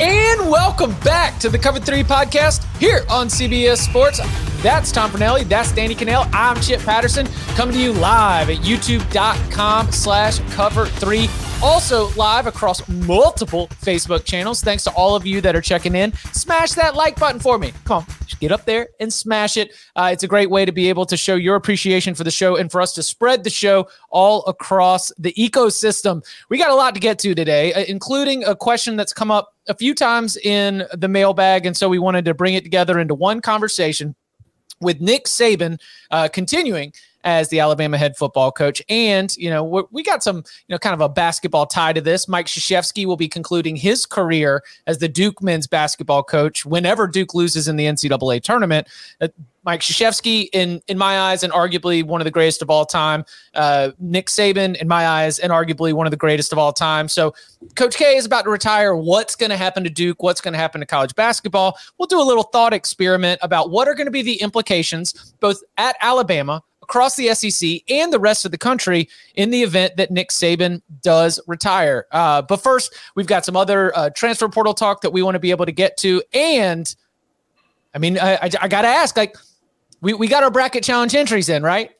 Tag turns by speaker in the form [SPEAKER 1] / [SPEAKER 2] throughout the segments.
[SPEAKER 1] And welcome back to the Cover 3 podcast here on CBS Sports. That's Tom Fornelli. That's Danny Kanell. I'm Chip Patterson coming to you live at youtube.com slash cover 3 also live across multiple Facebook channels. Thanks to all of you that are checking in. Smash that like button for me. Come on, get up there and smash it. Uh, it's a great way to be able to show your appreciation for the show and for us to spread the show all across the ecosystem. We got a lot to get to today, uh, including a question that's come up a few times in the mailbag. And so we wanted to bring it together into one conversation with Nick Saban uh, continuing as the Alabama head football coach. And, you know, we got some, you know, kind of a basketball tie to this. Mike Krzyzewski will be concluding his career as the Duke men's basketball coach whenever Duke loses in the NCAA tournament. Uh, Mike Krzyzewski, in in my eyes, and arguably one of the greatest of all time. Uh, Nick Saban, in my eyes, and arguably one of the greatest of all time. So, Coach K is about to retire. What's going to happen to Duke? What's going to happen to college basketball? We'll do a little thought experiment about what are going to be the implications, both at Alabama across the SEC and the rest of the country in the event that Nick Saban does retire. Uh, but first, we've got some other uh, transfer portal talk that we want to be able to get to. And I mean, I, I, I got to ask, like, we, we got our bracket challenge entries in, right?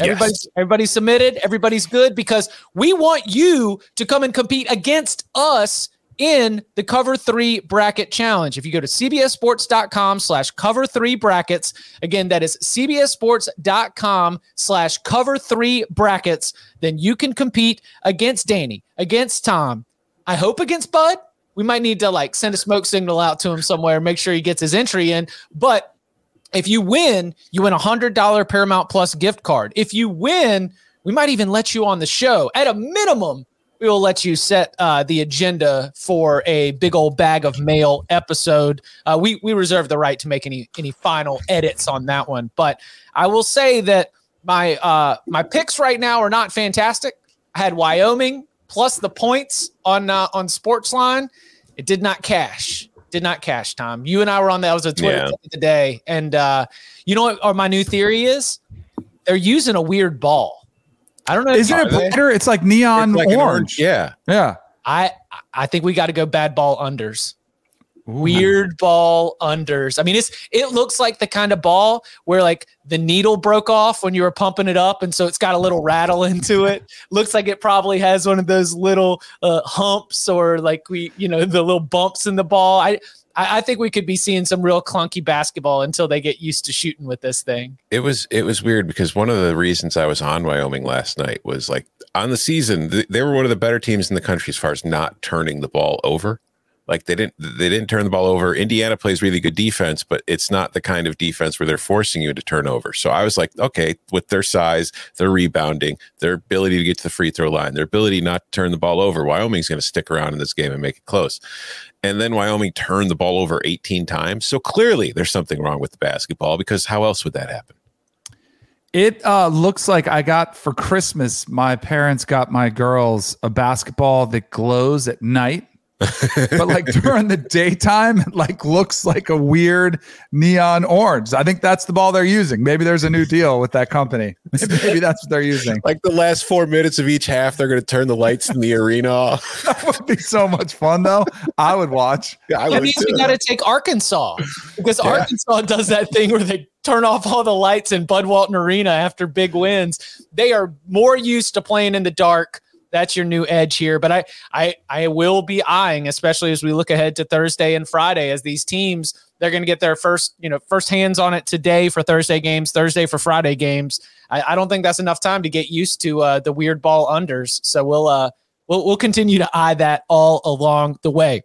[SPEAKER 1] Everybody's yes. everybody's submitted. Everybody's good because we want you to come and compete against us in the cover three bracket challenge. If you go to cbssports.com slash cover three brackets, again, that is cbssports.com slash cover three brackets, then you can compete against Danny, against Tom, I hope against Bud. We might need to like send a smoke signal out to him somewhere, make sure he gets his entry in. But if you win, you win a hundred dollar Paramount Plus gift card. If you win, we might even let you on the show. At a minimum, we will let you set uh, the agenda for a big old bag of mail episode. Uh, we we reserve the right to make any any final edits on that one, but I will say that my uh, my picks right now are not fantastic. I had Wyoming plus the points on uh, on Sportsline. It did not cash. Did not cash. Tom, you and I were on that. was a Twitter yeah. today, and uh, you know what? my new theory is they're using a weird ball. I don't know.
[SPEAKER 2] Isn't it brighter? It's like neon it's like orange. orange.
[SPEAKER 3] Yeah.
[SPEAKER 2] Yeah.
[SPEAKER 1] I I think we got to go bad ball unders. Ooh. Weird ball unders. I mean, it's it looks like the kind of ball where like the needle broke off when you were pumping it up, and so it's got a little rattle into it. looks like it probably has one of those little uh, humps or like we, you know, the little bumps in the ball. I I, I, think we could be seeing some real clunky basketball until they get used to shooting with this thing.
[SPEAKER 3] It was it was weird because one of the reasons I was on Wyoming last night was like on the season they were one of the better teams in the country as far as not turning the ball over. Like they didn't they didn't turn the ball over. Indiana plays really good defense, but it's not the kind of defense where they're forcing you to turn over. So I was like, okay, with their size, their rebounding, their ability to get to the free throw line, their ability not to turn the ball over, Wyoming's going to stick around in this game and make it close. And then Wyoming turned the ball over 18 times. So clearly there's something wrong with the basketball because how else would that happen?
[SPEAKER 2] It uh, looks like I got for Christmas, my parents got my girls a basketball that glows at night but like during the daytime, it like looks like a weird neon orange. I think that's the ball they're using. Maybe there's a new deal with that company. Maybe that's what they're using.
[SPEAKER 3] Like the last four minutes of each half, they're going to turn the lights in the arena off.
[SPEAKER 2] that would be so much fun, though. I would watch.
[SPEAKER 1] Yeah, I that means too. we got to take Arkansas because yeah. Arkansas does that thing where they turn off all the lights in Bud Walton Arena after big wins. They are more used to playing in the dark that's your new edge here. But I I I will be eyeing, especially as we look ahead to Thursday and Friday, as these teams They're going to get their first, you know, first hands on it today for Thursday games, Thursday for Friday games. I, I don't think that's enough time to get used to uh, the weird ball unders. So we'll uh, we'll we'll continue to eye that all along the way.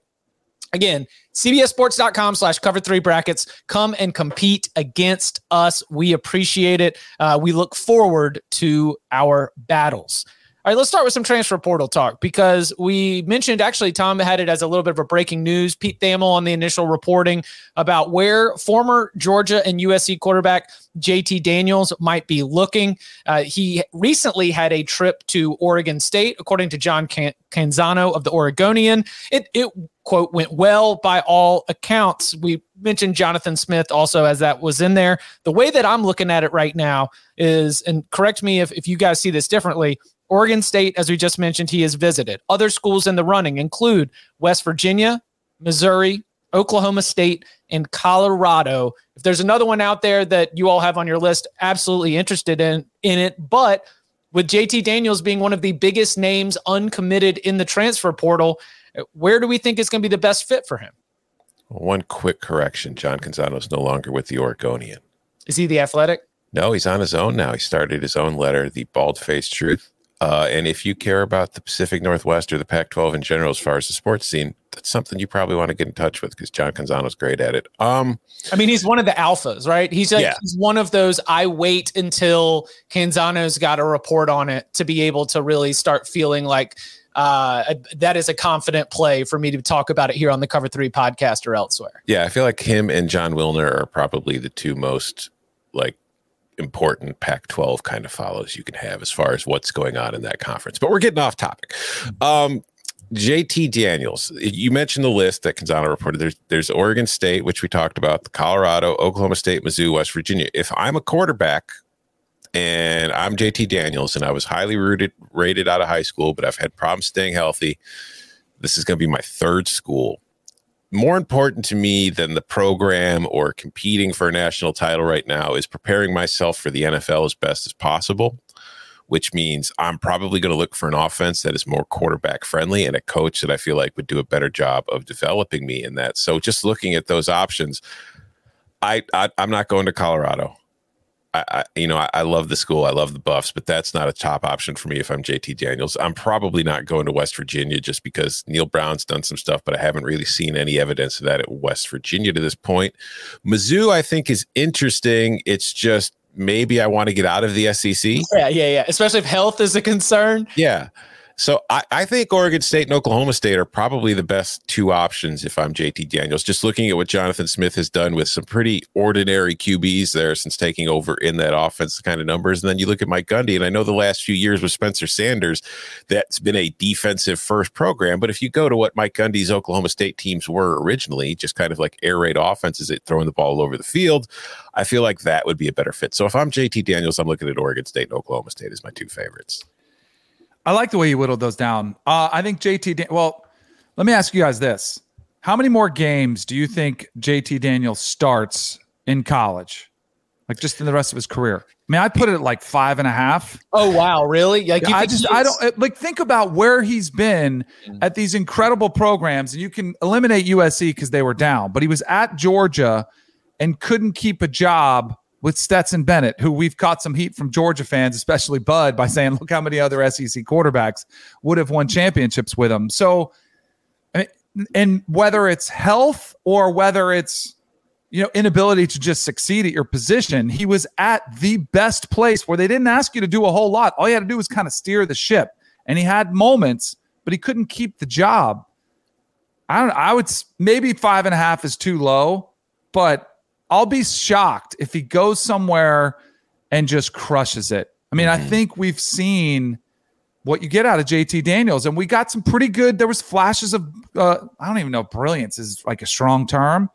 [SPEAKER 1] Again, cbssports.com slash cover three brackets. Come and compete against us. We appreciate it. Uh, we look forward to our battles. All right, let's start with some transfer portal talk because we mentioned actually Tom had it as a little bit of a breaking news. Pete Thamel on the initial reporting about where former Georgia and USC quarterback JT Daniels might be looking. Uh, he recently had a trip to Oregon State, according to John Can- Canzano of the Oregonian. It, it quote went well by all accounts. We mentioned Jonathan Smith also as that was in there. The way that I'm looking at it right now is, and correct me if, if you guys see this differently, Oregon State, as we just mentioned, he has visited. Other schools in the running include West Virginia, Missouri, Oklahoma State, and Colorado. If there's another one out there that you all have on your list, absolutely interested in in it. But with JT Daniels being one of the biggest names uncommitted in the transfer portal, where do we think is going to be the best fit for him?
[SPEAKER 3] One quick correction: John Canzano is no longer with the Oregonian.
[SPEAKER 1] Is he the Athletic?
[SPEAKER 3] No, he's on his own now. He started his own letter, the Bald Faced Truth. Uh, and if you care about the Pacific Northwest or the Pac 12 in general, as far as the sports scene, that's something you probably want to get in touch with because John Canzano's great at it. Um,
[SPEAKER 1] I mean, he's one of the alphas, right? He's like,
[SPEAKER 3] Yeah.
[SPEAKER 1] he's one of those. I wait until Canzano's got a report on it to be able to really start feeling like uh, that is a confident play for me to talk about it here on the Cover Three podcast or elsewhere.
[SPEAKER 3] yeah, I feel like him and Jon Wilner are probably the two most like important Pac 12 kind of follows you can have as far as what's going on in that conference. But we're getting off topic. Um, JT Daniels, you mentioned the list that Canzano reported. There's there's Oregon State, which we talked about, Colorado, Oklahoma State, Mizzou, West Virginia. If I'm a quarterback and I'm JT Daniels and I was highly rooted, rated out of high school, but I've had problems staying healthy, this is going to be my third school. More important to me than the program or competing for a national title right now is preparing myself for the NFL as best as possible which means I'm probably going to look for an offense that is more quarterback friendly and a coach that I feel like would do a better job of developing me in that. So just looking at those options, I, I am not going to Colorado. I, I you know I, I love the school, I love the Buffs, but that's not a top option for me if I'm JT Daniels. I'm probably not going to West Virginia just because Neal Brown's done some stuff, but I haven't really seen any evidence of that at West Virginia to this point. Mizzou, I think, is interesting. It's just maybe I want to get out of the SEC.
[SPEAKER 1] Yeah, yeah, yeah. Especially if health is a concern.
[SPEAKER 3] Yeah. So I, I think Oregon State and Oklahoma State are probably the best two options if I'm JT Daniels. Just looking at what Jonathan Smith has done with some pretty ordinary QBs there since taking over in that offense kind of numbers. And then you look at Mike Gundy, and I know the last few years with Spencer Sanders, that's been a defensive first program. But if you go to what Mike Gundy's Oklahoma State teams were originally, just kind of like air raid offenses, it throwing the ball all over the field, I feel like that would be a better fit. So if I'm JT Daniels, I'm looking at Oregon State and Oklahoma State as my two favorites.
[SPEAKER 2] I like the way you whittled those down. Uh, I think JT. Dan- well, let me ask you guys this: How many more games do you think JT Daniels starts in college, like just in the rest of his career? I mean, I put it at like five and a half.
[SPEAKER 1] Oh wow, really? Like you
[SPEAKER 2] I just, I don't uh, like think about where he's been at these incredible programs, and you can eliminate USC because they were down, but he was at Georgia and couldn't keep a job with Stetson Bennett, who we've caught some heat from Georgia fans, especially Bud, by saying, look how many other SEC quarterbacks would have won championships with him. So, and whether it's health or whether it's you know inability to just succeed at your position, he was at the best place where they didn't ask you to do a whole lot. All you had to do was kind of steer the ship, and he had moments, but he couldn't keep the job. I don't. I would maybe five and a half is too low, but I'll be shocked if he goes somewhere and just crushes it. I mean, I think we've seen what you get out of JT Daniels, and we got some pretty good. There was flashes of uh, I don't even know brilliance is like a strong term,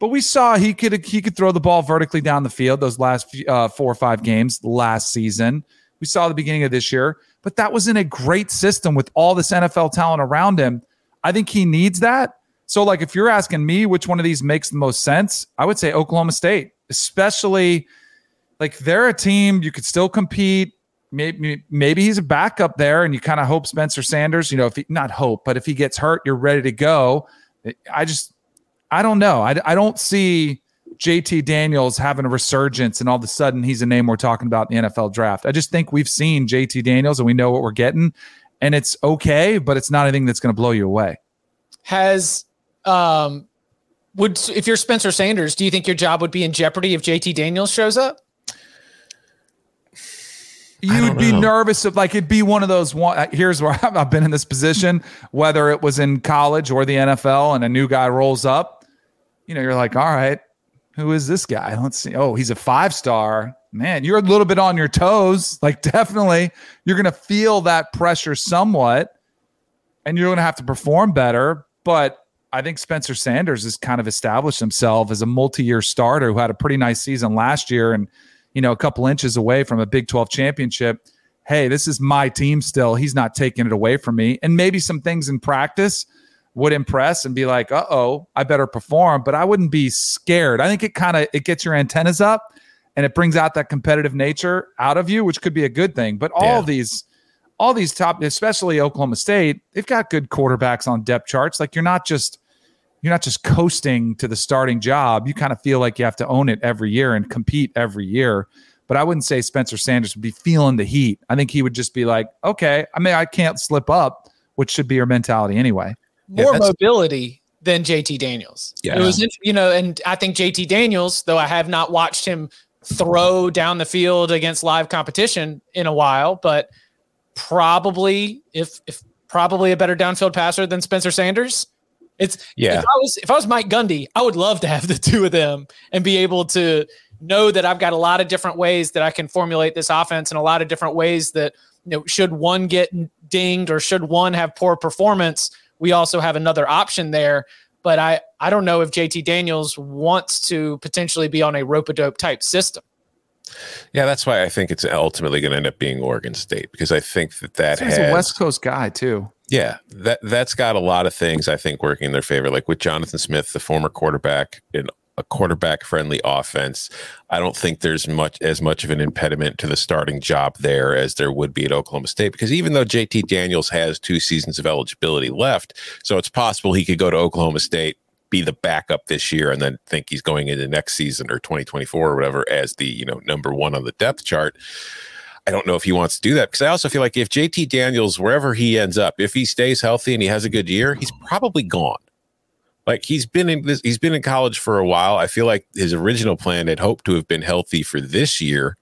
[SPEAKER 2] but we saw he could he could throw the ball vertically down the field those last few- uh, four or five games last season. We saw the beginning of this year, but that was in a great system with all this NFL talent around him. I think he needs that. So, like, if you're asking me which one of these makes the most sense, I would say Oklahoma State, especially like they're a team you could still compete. Maybe maybe he's a backup there, and you kind of hope Spencer Sanders. You know, if he not hope, but if he gets hurt, you're ready to go. I just I don't know. I, I don't see JT Daniels having a resurgence and all of a sudden he's a name we're talking about in the NFL draft. I just think we've seen JT Daniels and we know what we're getting and it's okay, but it's not anything that's going to blow you away.
[SPEAKER 1] Has um would if you're Spencer Sanders, do you think your job would be in jeopardy if JT Daniels shows up?
[SPEAKER 2] You'd be nervous of like it'd be one of those one. Uh, here's where I've been in this position, whether it was in college or the NFL, and a new guy rolls up. You know, you're like, all right, who is this guy? Let's see. Oh, he's a five star. Man, you're a little bit on your toes. Like, definitely, you're going to feel that pressure somewhat, and you're going to have to perform better. But I think Spencer Sanders has kind of established himself as a multi year starter who had a pretty nice season last year and you know, a couple inches away from a Big 12 championship. Hey, this is my team still. He's not taking it away from me. And maybe some things in practice would impress and be like, uh oh, I better perform. But I wouldn't be scared. I think it kind of it gets your antennas up and it brings out that competitive nature out of you, which could be a good thing. But all yeah. these all these top, especially Oklahoma State, they've got good quarterbacks on depth charts. Like you're not just you're not just coasting to the starting job. You kind of feel like you have to own it every year and compete every year. But I wouldn't say Spencer Sanders would be feeling the heat. I think he would just be like, okay, I mean, I can't slip up, which should be your mentality anyway.
[SPEAKER 1] More yeah, mobility than JT Daniels. Yeah. It was, you know, and I think JT Daniels, though I have not watched him throw down the field against live competition in a while, but probably if if probably a better downfield passer than Spencer Sanders. It's yeah. If I was if I was Mike Gundy, I would love to have the two of them and be able to know that I've got a lot of different ways that I can formulate this offense and a lot of different ways that you know should one get dinged or should one have poor performance, we also have another option there. But I I don't know if JT Daniels wants to potentially be on a rope a dope type system.
[SPEAKER 3] Yeah, that's why I think it's ultimately going to end up being Oregon State because I think that that
[SPEAKER 2] has a West Coast guy too.
[SPEAKER 3] Yeah, that that's got a lot of things I think working in their favor. Like with Jonathan Smith, the former quarterback in a quarterback friendly offense, I don't think there's much as much of an impediment to the starting job there as there would be at Oklahoma State. Because even though JT Daniels has two seasons of eligibility left, so it's possible he could go to Oklahoma State, be the backup this year, and then think he's going into next season or 2024 or whatever as the you know number one on the depth chart. I don't know if he wants to do that because I also feel like if JT Daniels, wherever he ends up, if he stays healthy and he has a good year, he's probably gone. Like he's been in this, he's been in college for a while. I feel like his original plan had hoped to have been healthy for this year,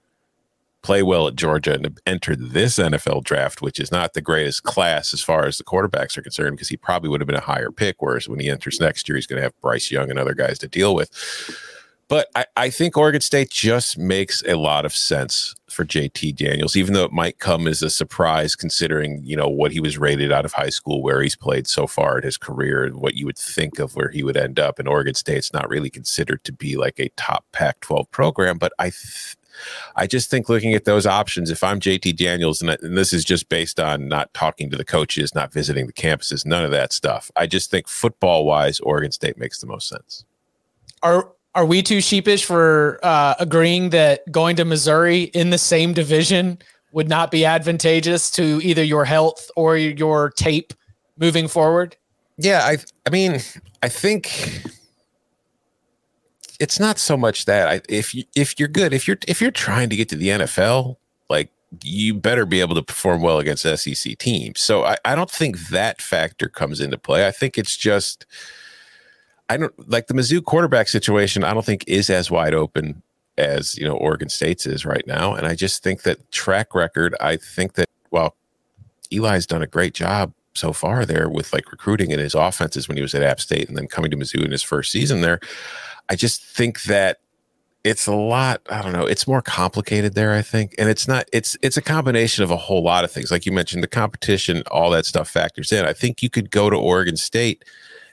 [SPEAKER 3] play well at Georgia, and enter this NFL draft, which is not the greatest class as far as the quarterbacks are concerned, because he probably would have been a higher pick. Whereas when he enters next year, he's going to have Bryce Young and other guys to deal with. But I, I think Oregon State just makes a lot of sense for JT Daniels, even though it might come as a surprise considering, you know, what he was rated out of high school, where he's played so far in his career, and what you would think of where he would end up. And Oregon State's not really considered to be like a top Pac 12 program. But I, th- I just think looking at those options, if I'm JT Daniels, and, and this is just based on not talking to the coaches, not visiting the campuses, none of that stuff. I just think football wise, Oregon State makes the most sense.
[SPEAKER 1] Are are we too sheepish for uh, agreeing that going to Missouri in the same division would not be advantageous to either your health or your tape moving forward?
[SPEAKER 3] Yeah, I I mean, I think it's not so much that I, if you if you're good, if you're if you're trying to get to the NFL, like you better be able to perform well against SEC teams. So I, I don't think that factor comes into play. I think it's just I don't like the Mizzou quarterback situation. I don't think is as wide open as you know Oregon State's is right now, and I just think that track record. I think that while Eli's done a great job so far there with like recruiting and his offenses when he was at App State, and then coming to Mizzou in his first season there. I just think that it's a lot i don't know it's more complicated there i think and it's not it's it's a combination of a whole lot of things like you mentioned the competition all that stuff factors in i think you could go to oregon state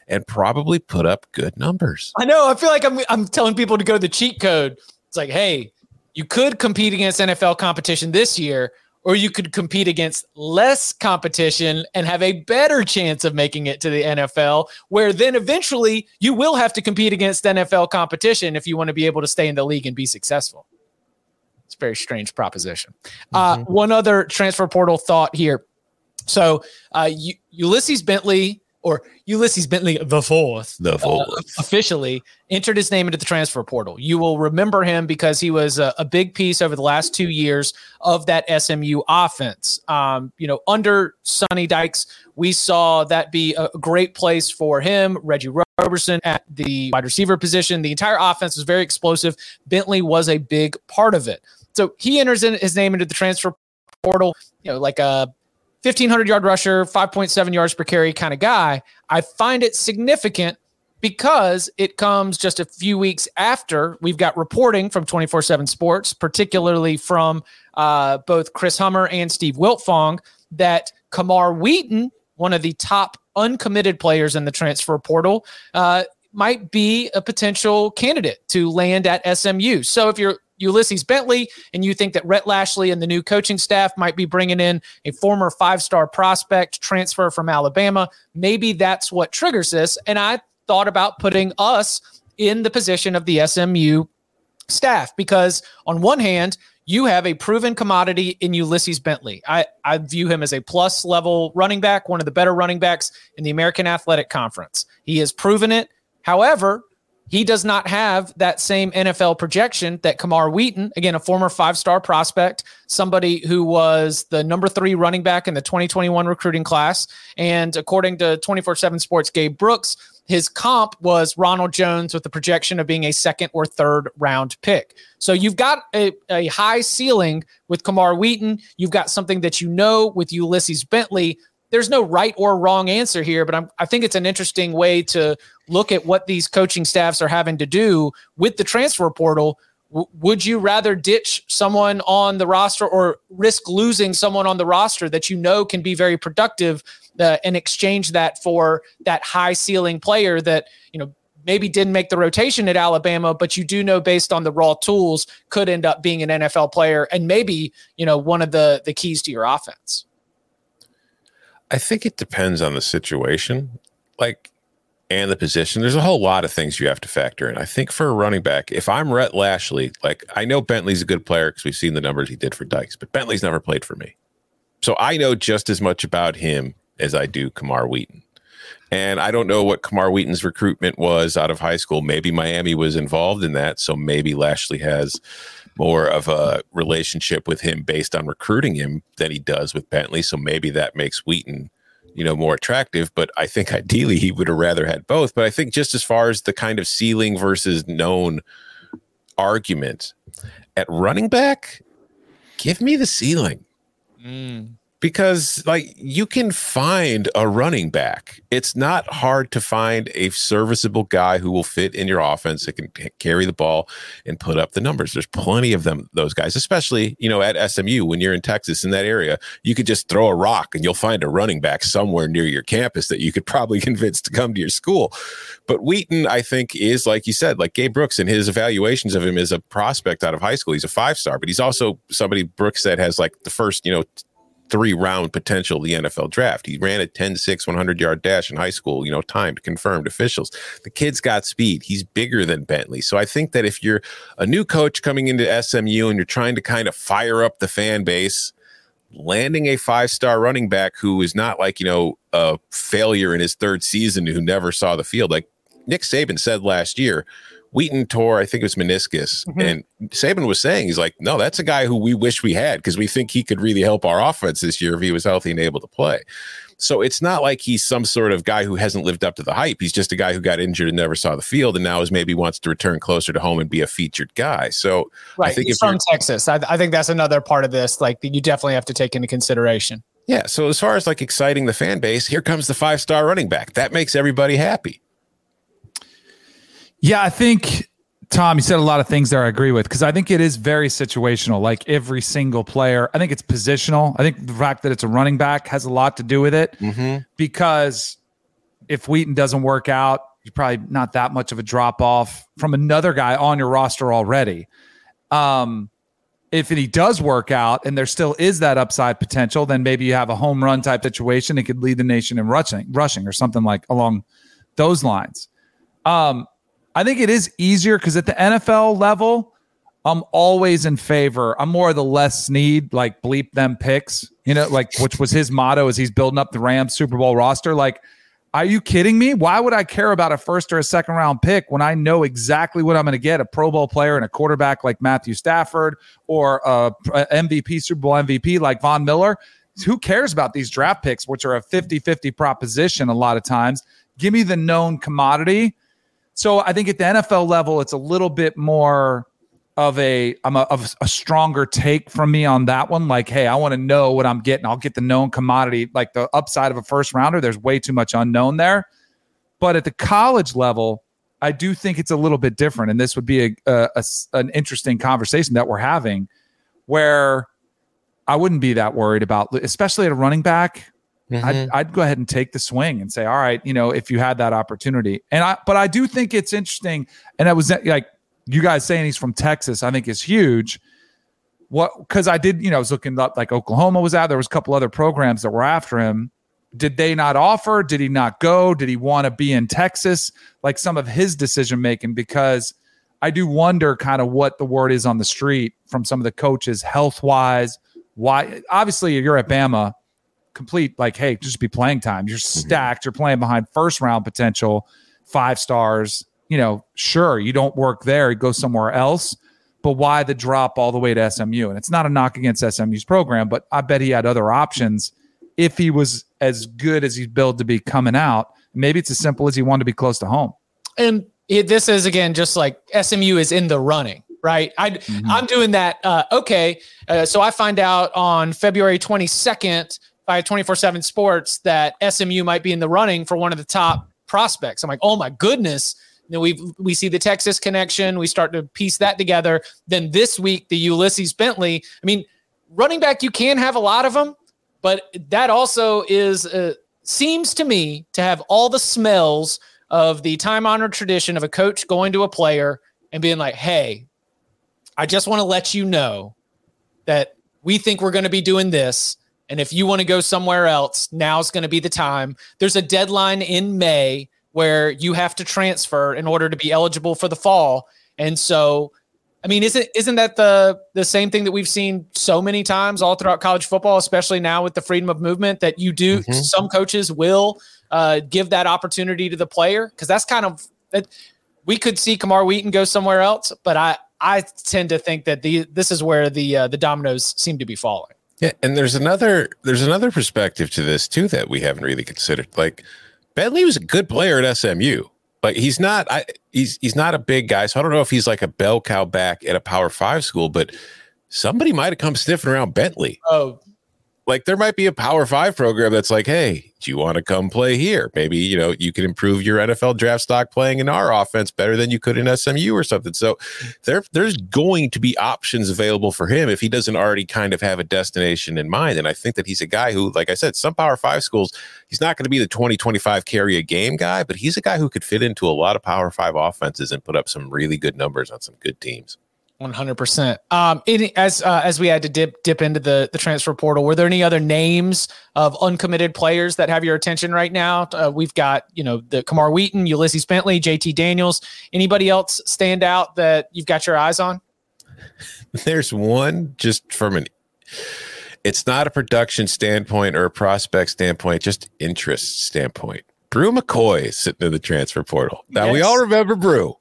[SPEAKER 3] and probably put up good numbers.
[SPEAKER 1] I know. I feel like I'm I'm telling people to go to the cheat code. It's like, hey, you could compete against NFL competition this year, or you could compete against less competition and have a better chance of making it to the NFL, where then eventually you will have to compete against NFL competition if you want to be able to stay in the league and be successful. It's a very strange proposition. Uh, mm-hmm. Uh, one other transfer portal thought here. So uh, Ulysses Bentley or Ulysses Bentley the fourth,
[SPEAKER 3] The fourth.
[SPEAKER 1] uh, officially entered his name into the transfer portal. You will remember him because he was a, a big piece over the last two years of that SMU offense. Um, you know, under Sonny Dykes, we saw that be a great place for him. Reggie Roberson at the wide receiver position. The entire offense was very explosive. Bentley was a big part of it. So he enters in his name into the transfer portal, you know, like a 1500 yard rusher, 5.7 yards per carry kind of guy. I find it significant because it comes just a few weeks after we've got reporting from 24 7 Sports, particularly from uh, both Chris Hummer and Steve Wiltfong, that Camar Wheaton, one of the top uncommitted players in the transfer portal, uh, might be a potential candidate to land at SMU. So if you're Ulysses Bentley, and you think that Rhett Lashlee and the new coaching staff might be bringing in a former five star prospect transfer from Alabama. Maybe that's what triggers this. And I thought about putting us in the position of the SMU staff because, on one hand, you have a proven commodity in Ulysses Bentley. I, I view him as a plus level running back, one of the better running backs in the American Athletic Conference. He has proven it. However, he does not have that same NFL projection that Camar Wheaton, again, a former five star prospect, somebody who was the number three running back in the 2021 recruiting class. And according to 24 7 Sports, Gabe Brooks, his comp was Ronald Jones with the projection of being a second or third round pick. So you've got a, a high ceiling with Camar Wheaton. You've got something that you know with Ulysses Bentley there's no right or wrong answer here, but I'm, I think it's an interesting way to look at what these coaching staffs are having to do with the transfer portal. W- would you rather ditch someone on the roster or risk losing someone on the roster that you know can be very productive uh, and exchange that for that high ceiling player that, you know, maybe didn't make the rotation at Alabama, but you do know based on the raw tools could end up being an NFL player and maybe, you know, one of the the keys to your offense.
[SPEAKER 3] I think it depends on the situation, like, and the position. There's a whole lot of things you have to factor in. I think for a running back, if I'm Rhett Lashlee, like, I know Bentley's a good player because we've seen the numbers he did for Dykes, but Bentley's never played for me. So I know just as much about him as I do Camar Wheaton. And I don't know what Camar Wheaton's recruitment was out of high school. Maybe Miami was involved in that. So maybe Lashlee has more of a relationship with him based on recruiting him than he does with Bentley. So maybe that makes Wheaton, you know, more attractive. But I think ideally he would have rather had both. But I think just as far as the kind of ceiling versus known argument at running back, give me the ceiling mm. Because like you can find a running back. It's not hard to find a serviceable guy who will fit in your offense that can carry the ball and put up the numbers. There's plenty of them, those guys, especially you know at SMU when you're in Texas in that area. You could just throw a rock and you'll find a running back somewhere near your campus that you could probably convince to come to your school. But Wheaton, I think, is like you said, like Gabe Brooks and his evaluations of him as a prospect out of high school. He's a five star, but he's also somebody Brooks said has like the first, you know, three round potential the NFL draft. He ran a 10 6 100 yard dash in high school, you know, timed, confirmed officials. The kid's got speed. He's bigger than Bentley. So I think that if you're a new coach coming into SMU and you're trying to kind of fire up the fan base, landing a five star running back who is not like, you know, a failure in his third season who never saw the field, like Nick Saban said last year, Wheaton tore, I think it was meniscus.
[SPEAKER 1] Mhm.
[SPEAKER 3] And Saban was saying, he's like, no, that's a guy who we wish we had because we think he could really help our offense this year if he was healthy and able to play. So it's not like he's some sort of guy who hasn't lived up to the hype. He's just a guy who got injured and never saw the field and now is maybe wants to return closer to home and be a featured guy. So
[SPEAKER 1] Right.
[SPEAKER 3] think
[SPEAKER 1] He's
[SPEAKER 3] if
[SPEAKER 1] from Texas. I, I think that's another part of this, like that you definitely have to take into consideration.
[SPEAKER 3] yeah. So as far as like exciting the fan base, here comes the five star running back. That makes everybody happy.
[SPEAKER 2] Yeah, I think Tom, you said a lot of things there I agree with because I think it is very situational. Like every single player, I think it's positional. I think the fact that it's a running back has a lot to do with it
[SPEAKER 3] Mm-hmm.
[SPEAKER 2] because if Wheaton doesn't work out, you're probably not that much of a drop off from another guy on your roster already. Um, if he does work out and there still is that upside potential, then maybe you have a home run type situation. It could lead the nation in rushing, rushing or something like along those lines. Um, I think it is easier because at the NFL level, I'm always in favor. I'm more of the Les Snead, like bleep them picks, you know, like which was his motto as he's building up the Rams Super Bowl roster. Like, Are you kidding me? Why would I care about a first or a second round pick when I know exactly what I'm going to get? A Pro Bowl player and a quarterback like Matthew Stafford or a, MVP, Super Bowl MVP like Von Miller. Who cares about these draft picks, which are a 50 50 proposition a lot of times? Give me the known commodity. So I think at the NFL level, it's a little bit more of a I'm a, of a stronger take from me on that one. Like, hey, I want to know what I'm getting. I'll get the known commodity, like the upside of a first rounder. There's way too much unknown there. But at the college level, I do think it's a little bit different, and this would be a, a, a an interesting conversation that we're having, where I wouldn't be that worried about, especially at a running back. Mm-hmm. I'd, I'd go ahead and take the swing and say, all right, you know, if you had that opportunity. And I, but I do think it's interesting. And I was like, you guys saying he's from Texas, I think is huge. What because I did, you know, I was looking up like Oklahoma was out. There was a couple other programs that were after him. Did they not offer? Did he not go? Did he want to be in Texas? Like some of his decision making, because I do wonder kind of what the word is on the street from some of the coaches, health wise. Why obviously you're at Bama, complete like, hey, just be playing time. You're mm-hmm. stacked, you're playing behind first round potential, five stars you know, sure, you don't work there, you go somewhere else. But why the drop all the way to SMU? And it's not a knock against SMU's program, but I bet he had other options if he was as good as he's billed to be coming out. Maybe it's as simple as he wanted to be close to home.
[SPEAKER 1] And it, this is again just like SMU is in the running, right? I mm-hmm. I'm doing that. Uh, okay, uh, so I find out on February 22nd by 24/7 Sports that SMU might be in the running for one of the top prospects. I'm like, oh my goodness, know, we we see the Texas connection. We start to piece that together. Then this week, the Ulysses Bentley. I mean, running back, you can have a lot of them, but that also is uh, seems to me to have all the smells of the time honored tradition of a coach going to a player and being like, "Hey, I just want to let you know that we think we're going to be doing this." And if you want to go somewhere else, now's going to be the time. There's a deadline in May where you have to transfer in order to be eligible for the fall. And so, I mean, isn't isn't that the the same thing that we've seen so many times all throughout college football, especially now with the freedom of movement? That you do, mm-hmm. some coaches will uh, give that opportunity to the player because that's kind of that. We could see Camar Wheaton go somewhere else, but I I tend to think that the this is where the uh, the dominoes seem to be falling.
[SPEAKER 3] Yeah, and there's another there's another perspective to this too that we haven't really considered. Like Bentley was a good player at SMU. Like he's not I he's he's not a big guy. So I don't know if he's like a bell cow back at a power five school, but somebody might have come sniffing around Bentley.
[SPEAKER 1] Oh,
[SPEAKER 3] like there might be a power five program that's like, hey, do you want to come play here? Maybe, you know, you can improve your NFL draft stock playing in our offense better than you could in SMU or something. So there, there's going to be options available for him if he doesn't already kind of have a destination in mind. And I think that he's a guy who, like I said, some power five schools, he's not going to be the 20, 25 carry a game guy, but he's a guy who could fit into a lot of power five offenses and put up some really good numbers on some good teams.
[SPEAKER 1] One hundred percent. Um, as uh, as we had to dip dip into the the transfer portal, were there any other names of uncommitted players that have your attention right now? Uh, we've got you know the Camar Wheaton, Ulysses Bentley, JT Daniels. Anybody else stand out that you've got your eyes on?
[SPEAKER 3] There's one just from an. It's not a production standpoint or a prospect standpoint, just interest standpoint. Bru McCoy sitting in the transfer portal. Now yes. we all remember Bru.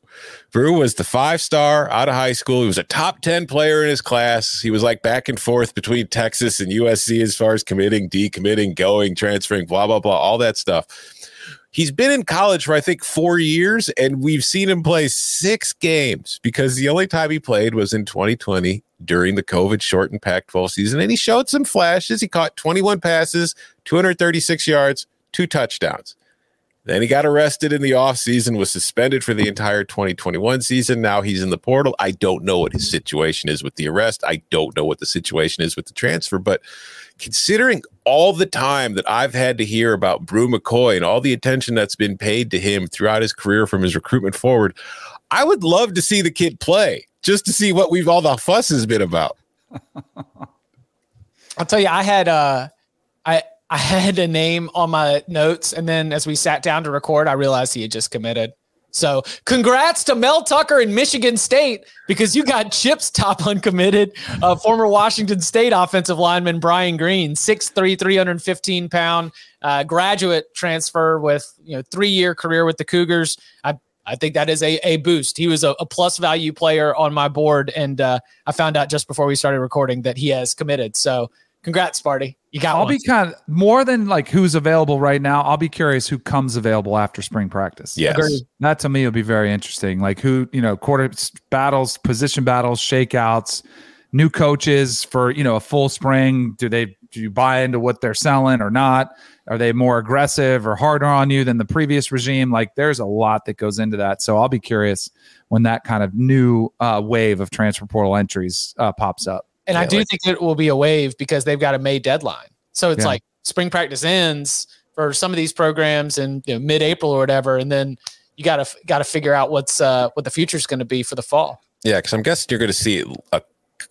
[SPEAKER 3] Bru was the five star out of high school. He was a top 10 player in his class. He was like back and forth between Texas and USC as far as committing, decommitting, going, transferring, blah, blah, blah, all that stuff. He's been in college for, I think, four years, and we've seen him play six games because the only time he played was in 2020 during the COVID shortened Pac 12 season. And he showed some flashes. He caught 21 passes, 236 yards, two touchdowns. Then he got arrested in the offseason, was suspended for the entire 2021 season. Now he's in the portal. I don't know what his situation is with the arrest. I don't know what the situation is with the transfer. But considering all the time that I've had to hear about Bru McCoy and all the attention that's been paid to him throughout his career from his recruitment forward, I would love to see the kid play just to see what we've all the fuss has been about.
[SPEAKER 1] I'll tell you, I had uh I I had a name on my notes, and then as we sat down to record, I realized he had just committed. So, congrats to Mel Tucker in Michigan State because you got Chip's top uncommitted, uh, former Washington State offensive lineman Brian Greene, 6'3, 315 pound uh, graduate transfer with you know three year career with the Cougars. I I think that is a, a boost. He was a, a plus value player on my board, and uh, I found out just before we started recording that he has committed. So, congrats, Sparty. You got.
[SPEAKER 2] I'll
[SPEAKER 1] one.
[SPEAKER 2] be kind of more than like who's available right now. I'll be curious who comes available after spring practice.
[SPEAKER 3] Yes.
[SPEAKER 1] Agreed.
[SPEAKER 2] That to me will be very interesting. Like who, you know, quarter battles, position battles, shakeouts, new coaches for, you know, a full spring. Do they do you buy into what they're selling or not? Are they more aggressive or harder on you than the previous regime? Like there's a lot that goes into that. So I'll be curious when that kind of new uh, wave of transfer portal entries uh, pops up.
[SPEAKER 1] And I do
[SPEAKER 3] like-
[SPEAKER 1] think it will be a wave because they've got a May deadline. So it's
[SPEAKER 2] Yeah.
[SPEAKER 1] like spring practice ends for some of these programs in you know, mid-April or whatever, and then you got to got to figure out what's uh, what the future is going to be for the fall.
[SPEAKER 3] Yeah, because I'm guessing you're going to see a,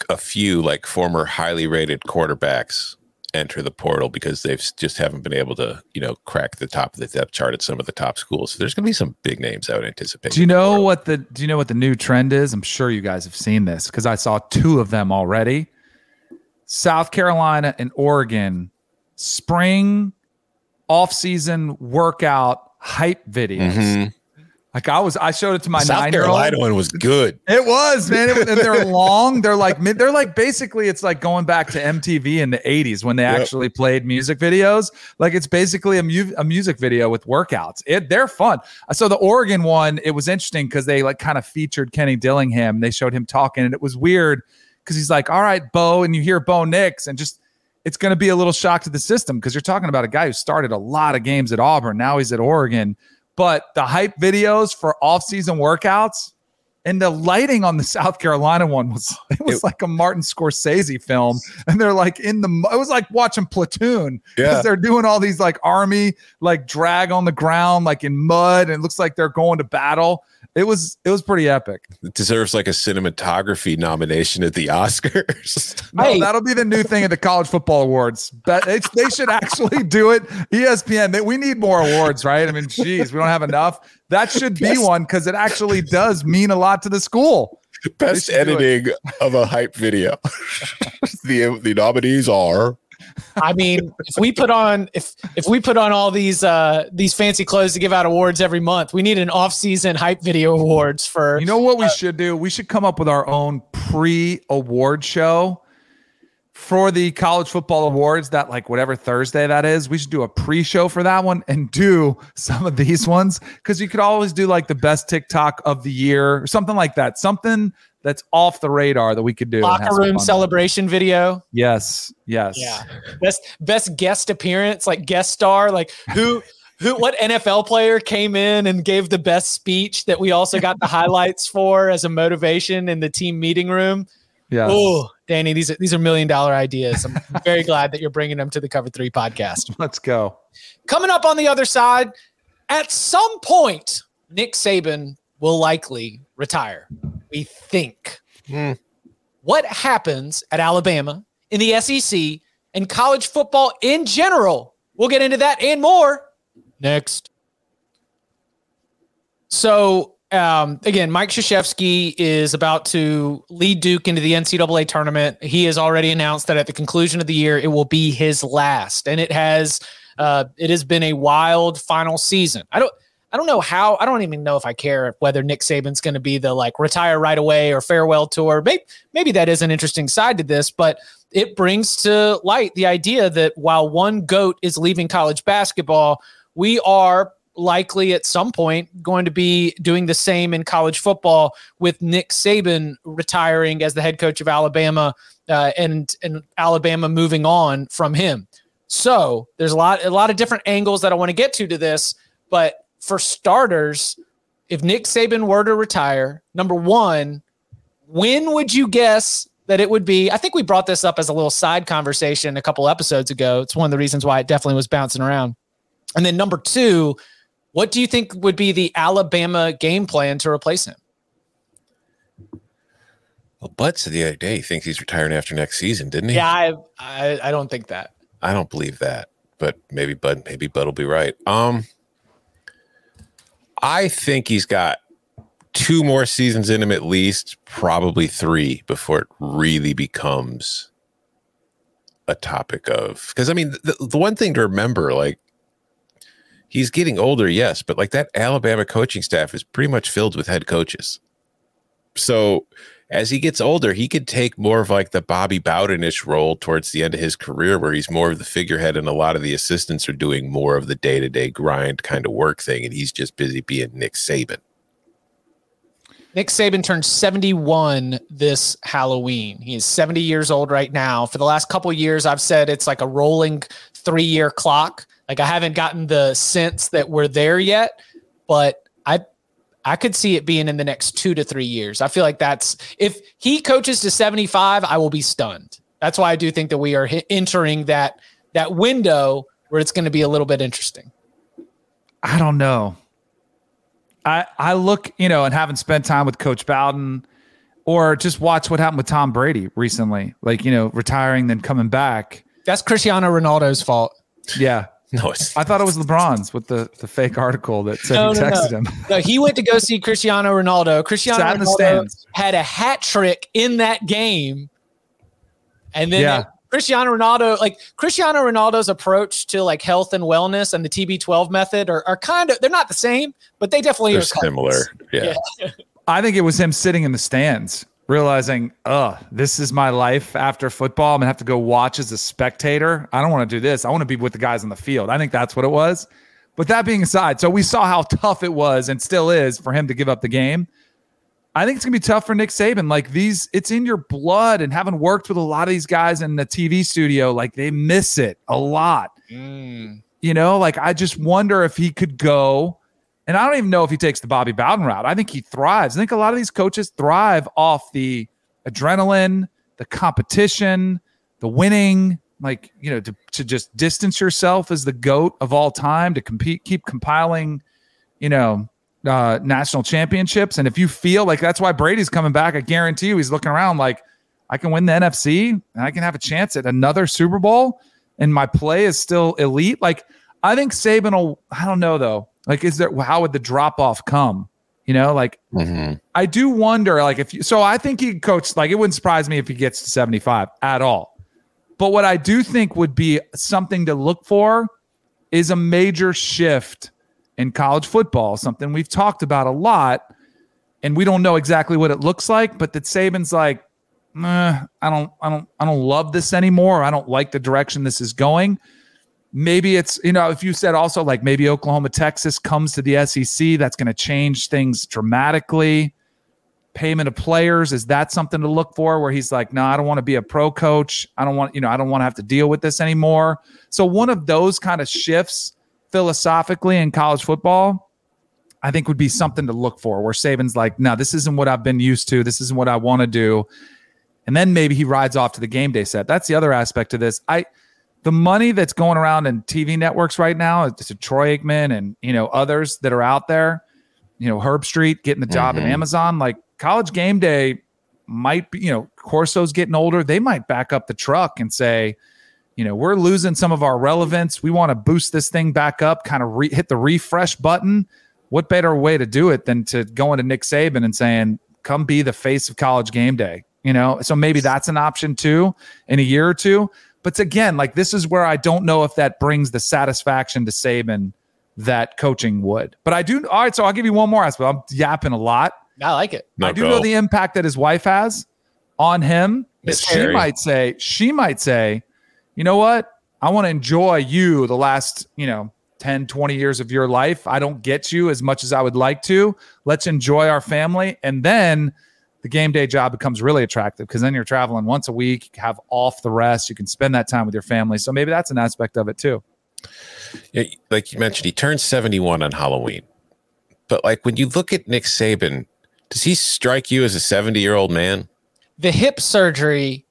[SPEAKER 3] a few like former highly rated quarterbacks enter the portal because they've just haven't been able to, you know, crack the top of the depth chart at some of the top schools. So there's going to be some big names I would anticipate.
[SPEAKER 2] Do you know what the do you know what the new trend is? I'm sure you guys have seen this because I saw two of them already. South Carolina and Oregon spring off-season workout hype videos.
[SPEAKER 3] Mhm.
[SPEAKER 2] Like I was I showed it to my
[SPEAKER 3] South
[SPEAKER 2] 9-year-old.
[SPEAKER 3] Carolina one was good.
[SPEAKER 2] It was, man. It, and they're long. They're like. They're like basically, it's like going back to MTV in the '80s when they
[SPEAKER 3] Yep.
[SPEAKER 2] actually played music videos. Like it's basically a, mu- a music video with workouts. It they're fun. So the Oregon one, it was interesting because they like kind of featured Kenny Dillingham. They showed him talking, and it was weird because he's like, "All right, Bo," and you hear Bo Nix, and just it's going to be a little shock to the system because you're talking about a guy who started a lot of games at Auburn. Now he's at Oregon. But the hype videos for off-season workouts and the lighting on the South Carolina one was it was
[SPEAKER 3] It-
[SPEAKER 2] like a Martin Scorsese film, and they're like in the it was like watching Platoon because
[SPEAKER 3] Yeah.
[SPEAKER 2] they're doing all these like army like drag on the ground like in mud, and it looks like they're going to battle. It was it was pretty epic.
[SPEAKER 3] It deserves like a cinematography nomination at the Oscars.
[SPEAKER 2] No,
[SPEAKER 1] Hey.
[SPEAKER 2] that'll be the new thing at the college football awards. But it's, they should actually do it. ESPN, they, we need more awards, right? I mean, geez, we don't have enough. That should be
[SPEAKER 3] Yes.
[SPEAKER 2] one because it actually does mean a lot to the school.
[SPEAKER 3] Best
[SPEAKER 2] should do it.
[SPEAKER 3] editing of a hype video. the the nominees are
[SPEAKER 1] I mean, if we put on if if we put on all these uh these fancy clothes to give out awards every month, we need an off-season hype video awards for
[SPEAKER 2] You know what we should do? We should come up with our own pre-award show for the college football awards that like whatever Thursday that is. We should do a pre-show for that one and do some of these ones cuz you could always do like the best TikTok of the year or something like that. Something that's off the radar that we could do.
[SPEAKER 1] locker room celebration video.
[SPEAKER 2] Yes. Yes.
[SPEAKER 1] Yeah. Best best guest appearance, like guest star, like who who what NFL player came in and gave the best speech that we also got the highlights for as a motivation in the team meeting room.
[SPEAKER 2] Yes.
[SPEAKER 1] Oh, Danny, these are these are million dollar ideas. I'm very glad that you're bringing them to the Cover 3 podcast.
[SPEAKER 2] Let's go.
[SPEAKER 1] Coming up on the other side, at some point, Nick Saban will likely retire. We think.
[SPEAKER 3] Hmm.
[SPEAKER 1] What happens at Alabama, in the SEC, and college football in general? We'll get into that and more next. So, um, again, Mike Krzyzewski is about to lead Duke into the NCAA tournament. He has already announced that at the conclusion of the year, it will be his last, and it has uh, it has been a wild final season. I don't. I don't know how. I don't even know if I care whether Nick Saban's going to be the like retire right away or farewell tour. Maybe, maybe that is an interesting side to this, but it brings to light the idea that while one goat is leaving college basketball, we are likely at some point going to be doing the same in college football with Nick Saban retiring as the head coach of Alabama uh, and and Alabama moving on from him. So there's a lot a lot of different angles that I want to get to to this, but for starters, if Nick Saban were to retire, number one, when would you guess that it would be? I think we brought this up as a little side conversation a couple episodes ago. It's one of the reasons why it definitely was bouncing around. And then number two, what do you think would be the Alabama game plan to replace him?
[SPEAKER 3] well, Bud said the other day he thinks he's retiring after next season, didn't he?
[SPEAKER 1] Yeah, I, I I don't think that.
[SPEAKER 3] I don't believe that, but maybe Bud, maybe Bud will be right. Um, I think he's got two more seasons in him at least, probably three before it really becomes a topic of because I mean the, the one thing to remember, like he's getting older, yes, but like that Alabama coaching staff is pretty much filled with head coaches. So as he gets older, he could take more of like the Bobby Bowdenish role towards the end of his career, where he's more of the figurehead, and a lot of the assistants are doing more of the day to day grind kind of work thing, and he's just busy being Nick Saban.
[SPEAKER 1] Nick Saban turned 71 this Halloween. He is 70 years old right now. For the last couple years, I've said it's like a rolling three year clock. Like I haven't gotten the sense that we're there yet, but I I could see it being in the next two to three years. I feel like that's if he coaches to 75, I will be stunned. That's why I do think that we are entering that that window where it's going to be a little bit interesting.
[SPEAKER 2] I don't know. I I look, you know, and having spent time with Coach Bowden, or just watch what happened with Tom Brady recently, like you know, retiring then coming back.
[SPEAKER 1] That's Cristiano Ronaldo's fault.
[SPEAKER 2] Yeah.
[SPEAKER 3] No, it's
[SPEAKER 2] I thought it was LeBron's with the, the fake article that said
[SPEAKER 1] No,
[SPEAKER 2] he
[SPEAKER 1] no,
[SPEAKER 2] texted
[SPEAKER 1] no.
[SPEAKER 2] him.
[SPEAKER 1] No, he went to go see Cristiano Ronaldo. Cristiano
[SPEAKER 2] Sat in the
[SPEAKER 1] Ronaldo
[SPEAKER 2] stands.
[SPEAKER 1] had a hat trick in that game. And then
[SPEAKER 2] Yeah.
[SPEAKER 1] Cristiano Ronaldo, like Cristiano Ronaldo's approach to like health and wellness and the TB12 method are, are kind of, they're not the same, but they definitely
[SPEAKER 3] they're
[SPEAKER 1] are close.
[SPEAKER 3] similar. Yeah.
[SPEAKER 2] I think it was him sitting in the stands, realizing, oh, this is my life after football. I'm gonna have to go watch as a spectator. I don't want to do this. I want to be with the guys on the field. I think that's what it was. But that being aside, so we saw how tough it was and still is for him to give up the game. I think it's gonna be tough for Nick Saban. Like these, it's in your blood, and having worked with a lot of these guys in the TV studio, like they miss it a lot.
[SPEAKER 1] Mm.
[SPEAKER 2] You know, like I just wonder if he could go. And I don't even know if he takes the Bobby Bowden route. I think he thrives. I think a lot of these coaches thrive off the adrenaline, the competition, the winning, like, you know, to, to just distance yourself as the GOAT of all time, to compete, keep compiling, you know, uh, national championships. And if you feel like that's why Brady's coming back, I guarantee you he's looking around like, I can win the NFC and I can have a chance at another Super Bowl and my play is still elite. Like, I think Saban will, I don't know though. Like, is there, how would the drop off come? You know, like,
[SPEAKER 3] Mhm.
[SPEAKER 2] I do wonder, like, if you, so I think he coach, like, it wouldn't surprise me if he gets to 75 at all. But what I do think would be something to look for is a major shift in college football, something we've talked about a lot. And we don't know exactly what it looks like, but that Saban's like, "Nah, I don't, I don't, I don't love this anymore. I don't like the direction this is going. Maybe it's, you know, if you said also like maybe Oklahoma, Texas comes to the SEC, that's going to change things dramatically. Payment of players, is that something to look for where he's like, no, I don't want to be a pro coach. I don't want, you know, I don't want to have to deal with this anymore. So one of those kind of shifts philosophically in college football, I think would be something to look for where Saban's like, no, this isn't what I've been used to. This isn't what I want to do. And then maybe he rides off to the game day set. That's the other aspect of this. I the money that's going around in TV networks right now, it's a Troy Aikman and you know others that are out there, you know, Herbstreit getting the job at
[SPEAKER 3] Mhm.
[SPEAKER 2] Amazon. Like college game day might be, you know, Corso's getting older. They might back up the truck and say, you know, we're losing some of our relevance. We want to boost this thing back up, kind of re- hit the refresh button. What better way to do it than to go into Nick Saban and saying, come be the face of college game day? You know, so maybe that's an option too in a year or two. But again, like this is where I don't know if that brings the satisfaction to Saban that coaching would. But I do. All right, so I'll give you one more aspect. I'm yapping a lot.
[SPEAKER 1] I like it.
[SPEAKER 3] No,
[SPEAKER 2] I do
[SPEAKER 3] go.
[SPEAKER 2] know the impact that his wife has on him.
[SPEAKER 3] Miss
[SPEAKER 2] she
[SPEAKER 3] Terry.
[SPEAKER 2] might say, she might say, you know what? I want to enjoy you the last, you know, 10, 20 years of your life. I don't get you as much as I would like to. Let's enjoy our family. And then the game day job becomes really attractive because then you're traveling once a week, you have off the rest. You can spend that time with your family. So maybe that's an aspect of it too.
[SPEAKER 3] Yeah, like you mentioned, he turned 71 on Halloween. But like when you look at Nick Saban, does he strike you as a 70 year old man?
[SPEAKER 1] the hip surgery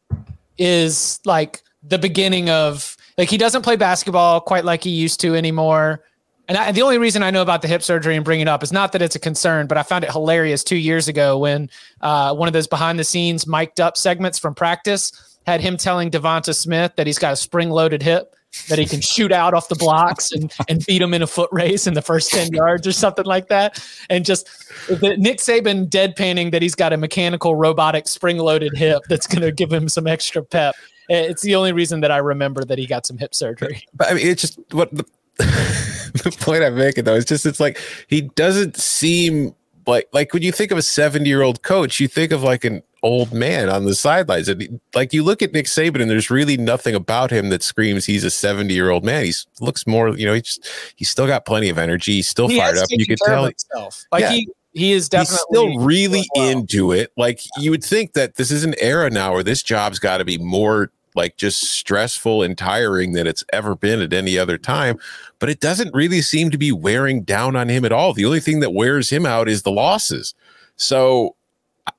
[SPEAKER 1] is like the beginning of like he doesn't play basketball quite like he used to anymore. And I, the only reason I know about the hip surgery and bring it up is not that it's a concern, but I found it hilarious two years ago when uh, one of those behind the scenes mic'd up segments from practice had him telling Devonta Smith that he's got a spring loaded hip. that he can shoot out off the blocks and, and beat him in a foot race in the first 10 yards or something like that. And just the, Nick Saban deadpanning that he's got a mechanical robotic spring loaded hip that's going to give him some extra pep. It's the only reason that I remember that he got some hip surgery.
[SPEAKER 3] But I mean, it's just what the, the point I'm making though is just it's like he doesn't seem like like when you think of a 70 year old coach, you think of like an old man on the sidelines. And like you look at Nick Saban, and there's really nothing about him that screams he's a 70 year old man. He looks more, you know, he's he's still got plenty of energy. He's still he fired up. You could tell.
[SPEAKER 1] Himself. Like yeah. he he is definitely
[SPEAKER 3] he's still really well. into it. Like you would think that this is an era now where this job's got to be more like just stressful and tiring than it's ever been at any other time. But it doesn't really seem to be wearing down on him at all. The only thing that wears him out is the losses. So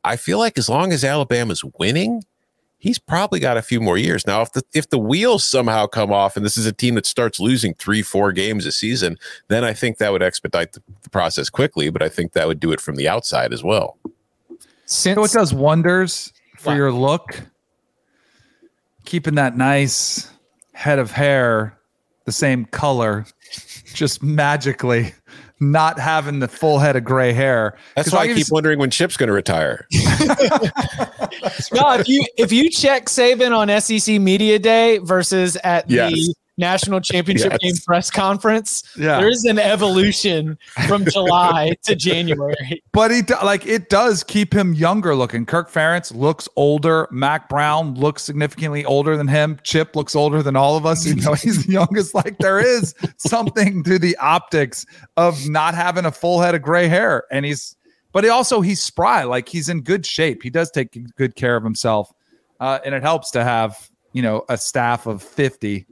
[SPEAKER 3] I feel like as long as Alabama's winning, he's probably got a few more years. Now, if the if the wheels somehow come off and this is a team that starts losing three, four games a season, then I think that would expedite the, the process quickly. But I think that would do it from the outside as well.
[SPEAKER 2] Since so it does wonders for wow. your look keeping that nice head of hair the same color, just magically not having the full head of gray hair.
[SPEAKER 3] That's why I keep wondering when Chip's going to retire.
[SPEAKER 1] no, if you if you check Saban on SEC Media Day versus at yes. the national championship yes. game press conference. Yeah. There is an evolution from July to January.
[SPEAKER 2] But he like it does keep him younger looking. Kirk Ferentz looks older. Mack Brown looks significantly older than him. Chip looks older than all of us. You know, he's the youngest. Like there is something to the optics of not having a full head of gray hair. And he's but he also he's spry. Like he's in good shape. He does take good care of himself. Uh, and it helps to have, you know, a staff of 50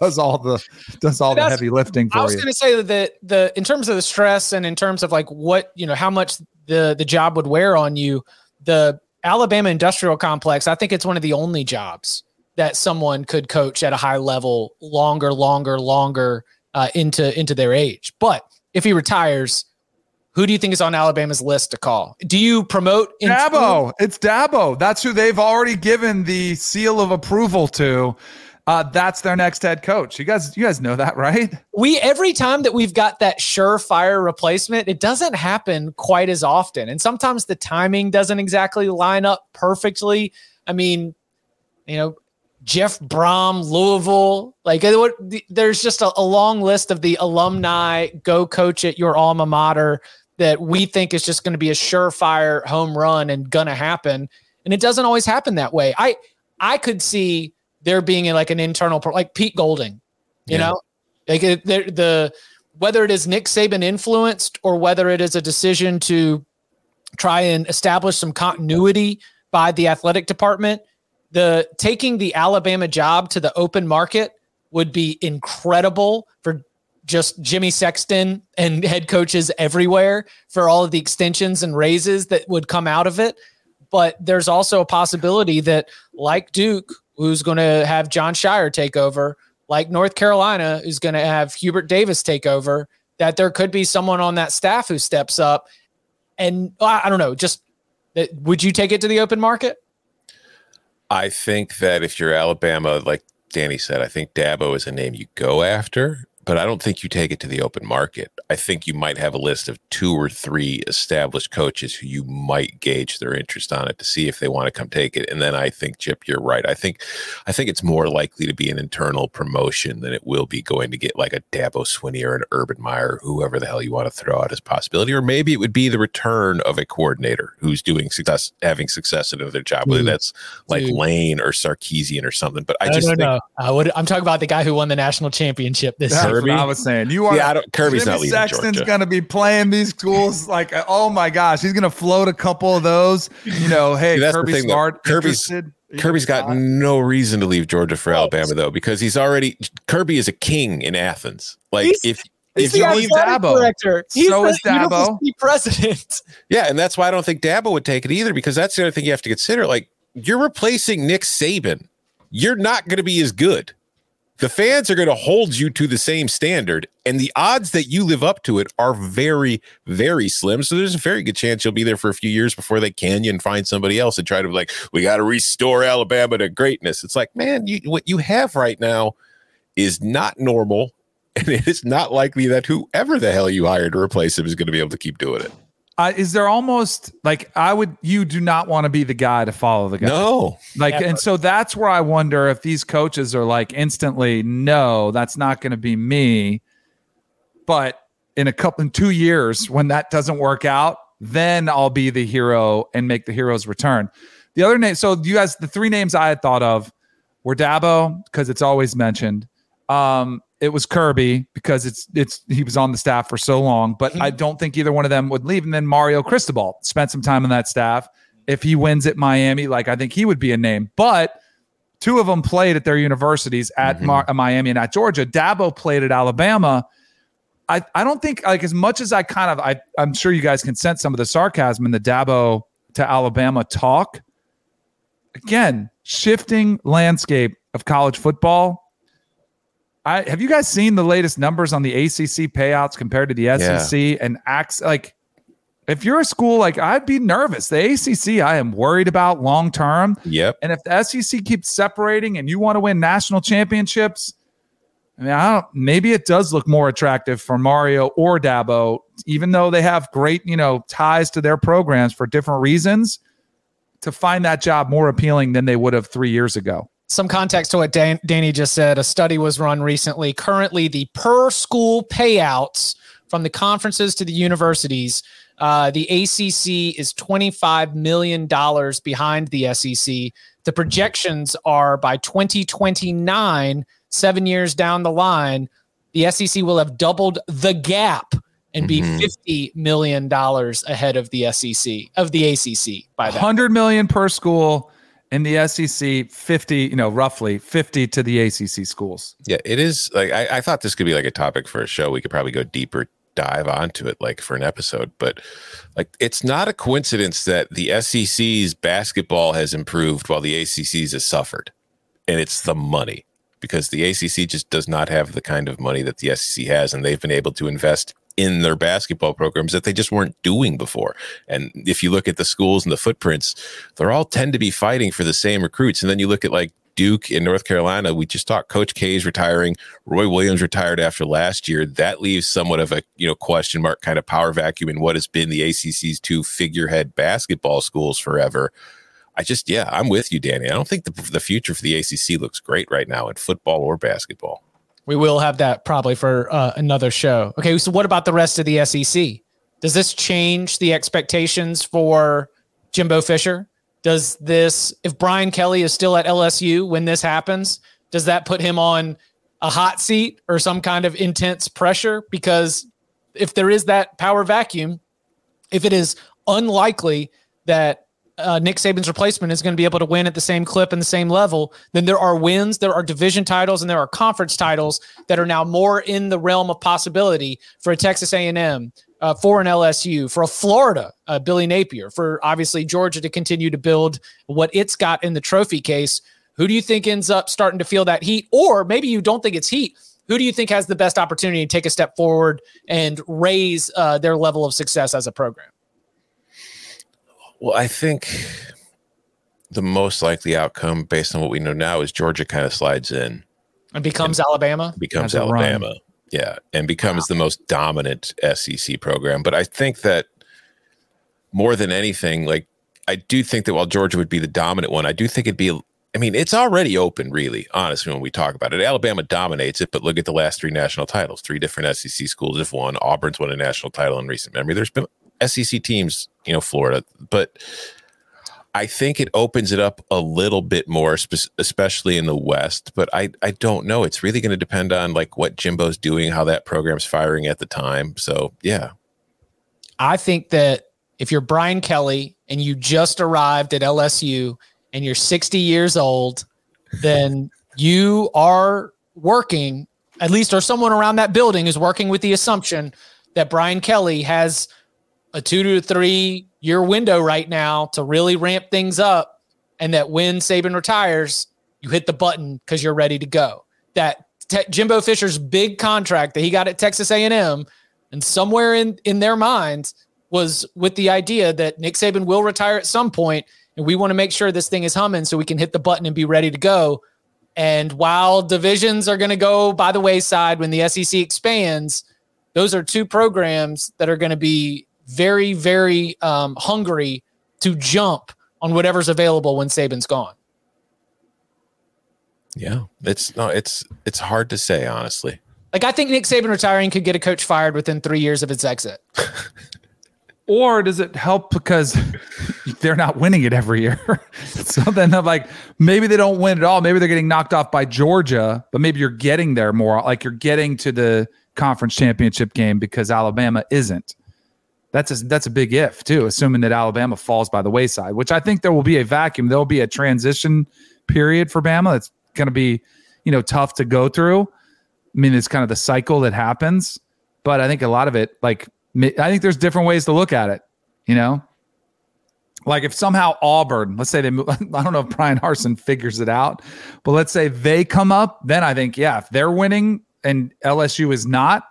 [SPEAKER 2] does all the does all the heavy lifting for you. I
[SPEAKER 1] was going to say that the the in terms of the stress and in terms of like what you know how much the the job would wear on you, the Alabama industrial complex. I think it's one of the only jobs that someone could coach at a high level longer, longer, longer uh, into into their age. But if he retires, who do you think is on Alabama's list to call? Do you promote
[SPEAKER 2] Dabo? It's Dabo. That's who they've already given the seal of approval to uh, that's their next head coach. You guys, you guys know that, right?
[SPEAKER 1] We every time that we've got that surefire replacement, it doesn't happen quite as often, and sometimes the timing doesn't exactly line up perfectly. I mean, you know, Jeff Brohm, Louisville, like there's just a, a long list of the alumni go coach at your alma mater that we think is just going to be a surefire home run and gonna happen, and it doesn't always happen that way. I I could see there being like an internal like Pete Golding, you yeah. know, like the whether it is Nick Saban influenced or whether it is a decision to try and establish some continuity by the athletic department, the taking the Alabama job to the open market would be incredible for just Jimmy Sexton and head coaches everywhere for all of the extensions and raises that would come out of it. But there's also a possibility that, like Duke, who's going to have Jon Scheyer take over, like North Carolina is going to have Hubert Davis take over, that there could be someone on that staff who steps up. And I don't know, just uh, would you take it to the open market?
[SPEAKER 3] I think that if you're Alabama, like Danny said, I think Dabo is a name you go after but I don't think you take it to the open market. I think you might have a list of two or three established coaches who you might gauge their interest on it to see if they want to come take it. And then I think, Chip, you're right. I think I think it's more likely to be an internal promotion than it will be going to get like a Dabo Swinney or an Urban Meyer, whoever the hell you want to throw out as possibility. Or maybe it would be the return of a coordinator who's doing success, having success in another job, whether that's like Dude. Lane or Sarkisian or something. But I just no, think,
[SPEAKER 1] no. I would, I'm talking about the guy who won the national championship this year.
[SPEAKER 2] Kirby? I was saying. You are.
[SPEAKER 3] Yeah, I don't, Kirby's Jimmy not leaving
[SPEAKER 2] Sexton's going to be playing these schools like, uh, oh my gosh, he's going to float a couple of those. You know, hey, See, Kirby thing, Smart,
[SPEAKER 3] Kirby's. Interested? Kirby's got no reason to leave Georgia for Alabama though, because he's already Kirby is a king in Athens. Like he's, if
[SPEAKER 1] if you leave Dabo, director. He's
[SPEAKER 2] so is Dabo
[SPEAKER 1] president.
[SPEAKER 3] Yeah, and that's why I don't think Dabo would take it either, because that's the other thing you have to consider. Like you're replacing Nick Saban, you're not going to be as good the fans are going to hold you to the same standard and the odds that you live up to it are very very slim so there's a very good chance you'll be there for a few years before they can you and find somebody else and try to be like we got to restore alabama to greatness it's like man you what you have right now is not normal. And it is not likely that whoever the hell you hired to replace him is going to be able to keep doing it.
[SPEAKER 2] Uh, is there almost like I would? You do not want to be the guy to follow the guy.
[SPEAKER 3] No,
[SPEAKER 2] like, and so that's where I wonder if these coaches are like instantly, no, that's not going to be me. But in a couple, in two years, when that doesn't work out, then I'll be the hero and make the hero's return. The other name, so you guys, the three names I had thought of were Dabo because it's always mentioned. Um, it was Kirby because it's it's he was on the staff for so long, but I don't think either one of them would leave. And then Mario Cristobal spent some time on that staff. If he wins at Miami, like I think he would be a name. But two of them played at their universities at mm-hmm. Mar- Miami and at Georgia. Dabo played at Alabama. I, I don't think like as much as I kind of I I'm sure you guys can sense some of the sarcasm in the Dabo to Alabama talk. Again, shifting landscape of college football I have you guys seen the latest numbers on the ACC payouts compared to the SEC yeah. and acts like if you're a school like I'd be nervous. The ACC I am worried about long term.
[SPEAKER 3] Yep.
[SPEAKER 2] And if the SEC keeps separating and you want to win national championships, I mean, I don't, maybe it does look more attractive for Mario or Dabo, even though they have great, you know, ties to their programs for different reasons, to find that job more appealing than they would have three years ago
[SPEAKER 1] some context to what Dan- Danny just said. A study was run recently. Currently, the per school payouts from the conferences to the universities, uh, the ACC is $25 million behind the SEC. The projections are by 2029, seven years down the line, the SEC will have doubled the gap and be mm-hmm. $50 million ahead of the SEC, of the ACC by
[SPEAKER 2] that. 100 million per school in the SEC, 50, you know, roughly 50 to the ACC schools.
[SPEAKER 3] Yeah, it is like I, I, thought this could be like a topic for a show. We could probably go deeper dive onto it like for an episode, but like it's not a coincidence that the SEC's basketball has improved while the ACC's has suffered. And it's the money because the ACC just does not have the kind of money that the SEC has and they've been able to invest in their basketball programs that they just weren't doing before. And if you look at the schools and the footprints, they're all tend to be fighting for the same recruits. And then you look at like Duke in North Carolina, we just talked Coach K is retiring. Roy Williams retired after last year. That leaves somewhat of a you know question mark kind of power vacuum in what has been the ACC's two figurehead basketball schools forever. I just yeah, I'm with you, Danny. I don't think the, the future for the ACC looks great right now in football or basketball.
[SPEAKER 1] We will have that probably for uh, another show. Okay, so what about the rest of the SEC? Does this change the expectations for Jimbo Fisher? Does this, if Brian Kelly is still at LSU when this happens, does that put him on a hot seat or some kind of intense pressure? Because if there is that power vacuum, if it is unlikely that uh, Nick Saban's replacement is going to be able to win at the same clip and the same level, then there are wins, there are division titles, and there are conference titles that are now more in the realm of possibility for a Texas A&M, uh, for an LSU, for a Florida, uh, Billy Napier, for obviously Georgia to continue to build what it's got in the trophy case. Who do you think ends up starting to feel that heat? Or maybe you don't think it's heat. Who do you think has the best opportunity to take a step forward and raise uh, their level of success as a program?
[SPEAKER 3] Well, I think the most likely outcome, based on what we know now, is Georgia kind of slides in
[SPEAKER 1] and becomes and Alabama.
[SPEAKER 3] Becomes Alabama, run. yeah, and becomes wow. the most dominant SEC program. But I think that more than anything, like I do think that while Georgia would be the dominant one, I do think it'd be. I mean, it's already open, really, honestly, when we talk about it. Alabama dominates it, but look at the last three national titles. Three different SEC schools have won. Auburn's won a national title in recent memory. There's been SEC teams, you know, Florida, but I think it opens it up a little bit more, especially in the West. But I, I don't know. It's really going to depend on like what Jimbo's doing, how that program's firing at the time. So yeah,
[SPEAKER 1] I think that if you're Brian Kelly and you just arrived at LSU and you're 60 years old, then you are working, at least, or someone around that building is working with the assumption that Brian Kelly has a two to three year window right now to really ramp things up, and that when Saban retires, you hit the button because you're ready to go. That te- Jimbo Fisher's big contract that he got at Texas A&M, and somewhere in in their minds was with the idea that Nick Saban will retire at some point, and we want to make sure this thing is humming so we can hit the button and be ready to go. And while divisions are going to go by the wayside when the SEC expands, those are two programs that are going to be very, very um, hungry to jump on whatever's available when Saban's gone.
[SPEAKER 3] Yeah, it's no, it's it's hard to say honestly.
[SPEAKER 1] Like I think Nick Saban retiring could get a coach fired within three years of its exit.
[SPEAKER 2] or does it help because they're not winning it every year? so then I'm like, maybe they don't win at all. Maybe they're getting knocked off by Georgia, but maybe you're getting there more. Like you're getting to the conference championship game because Alabama isn't. That's a, that's a big if too, assuming that Alabama falls by the wayside, which I think there will be a vacuum. There will be a transition period for Bama. That's going to be, you know, tough to go through. I mean, it's kind of the cycle that happens, but I think a lot of it, like I think there's different ways to look at it, you know? Like if somehow Auburn, let's say they move, I don't know if Bryan Harsin figures it out, but let's say they come up, then I think, yeah, if they're winning and LSU is not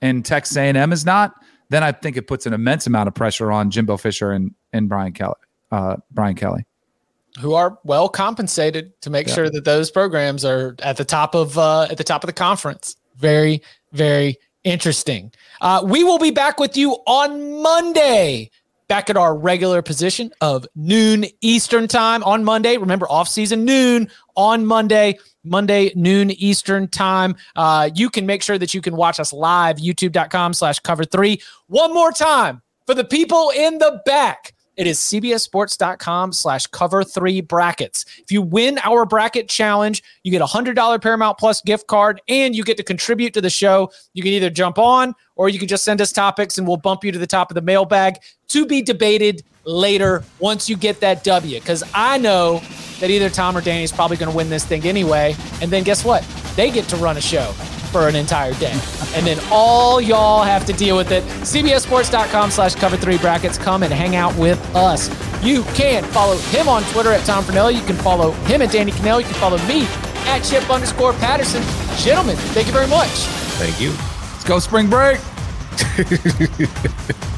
[SPEAKER 2] and Texas A&M is not, then I think it puts an immense amount of pressure on Jimbo Fisher and, and Brian Kelly, uh, Brian Kelly.
[SPEAKER 1] Who are well compensated to make yeah. sure that those programs are at the top of uh, at the top of the conference. Very, very interesting. Uh, we will be back with you on Monday, back at our regular position of noon Eastern time on Monday. Remember, off season noon on Monday. Monday noon Eastern time. Uh, you can make sure that you can watch us live, youtube.com slash cover three. One more time for the people in the back. It is cbssports.com slash cover three brackets. If you win our bracket challenge, you get a $100 Paramount Plus gift card and you get to contribute to the show. You can either jump on or you can just send us topics and we'll bump you to the top of the mailbag to be debated later once you get that W. Because I know that either Tom or Danny is probably going to win this thing anyway. And then guess what? They get to run a show for an entire day. And then all y'all have to deal with it. CBSSports.com slash cover three brackets. Come and hang out with us. You can follow him on Twitter at Tom Fornelli. You can follow him at Danny Kanell. You can follow me at Chip underscore Patterson. Gentlemen, thank you very much.
[SPEAKER 3] Thank you.
[SPEAKER 2] Let's go spring break.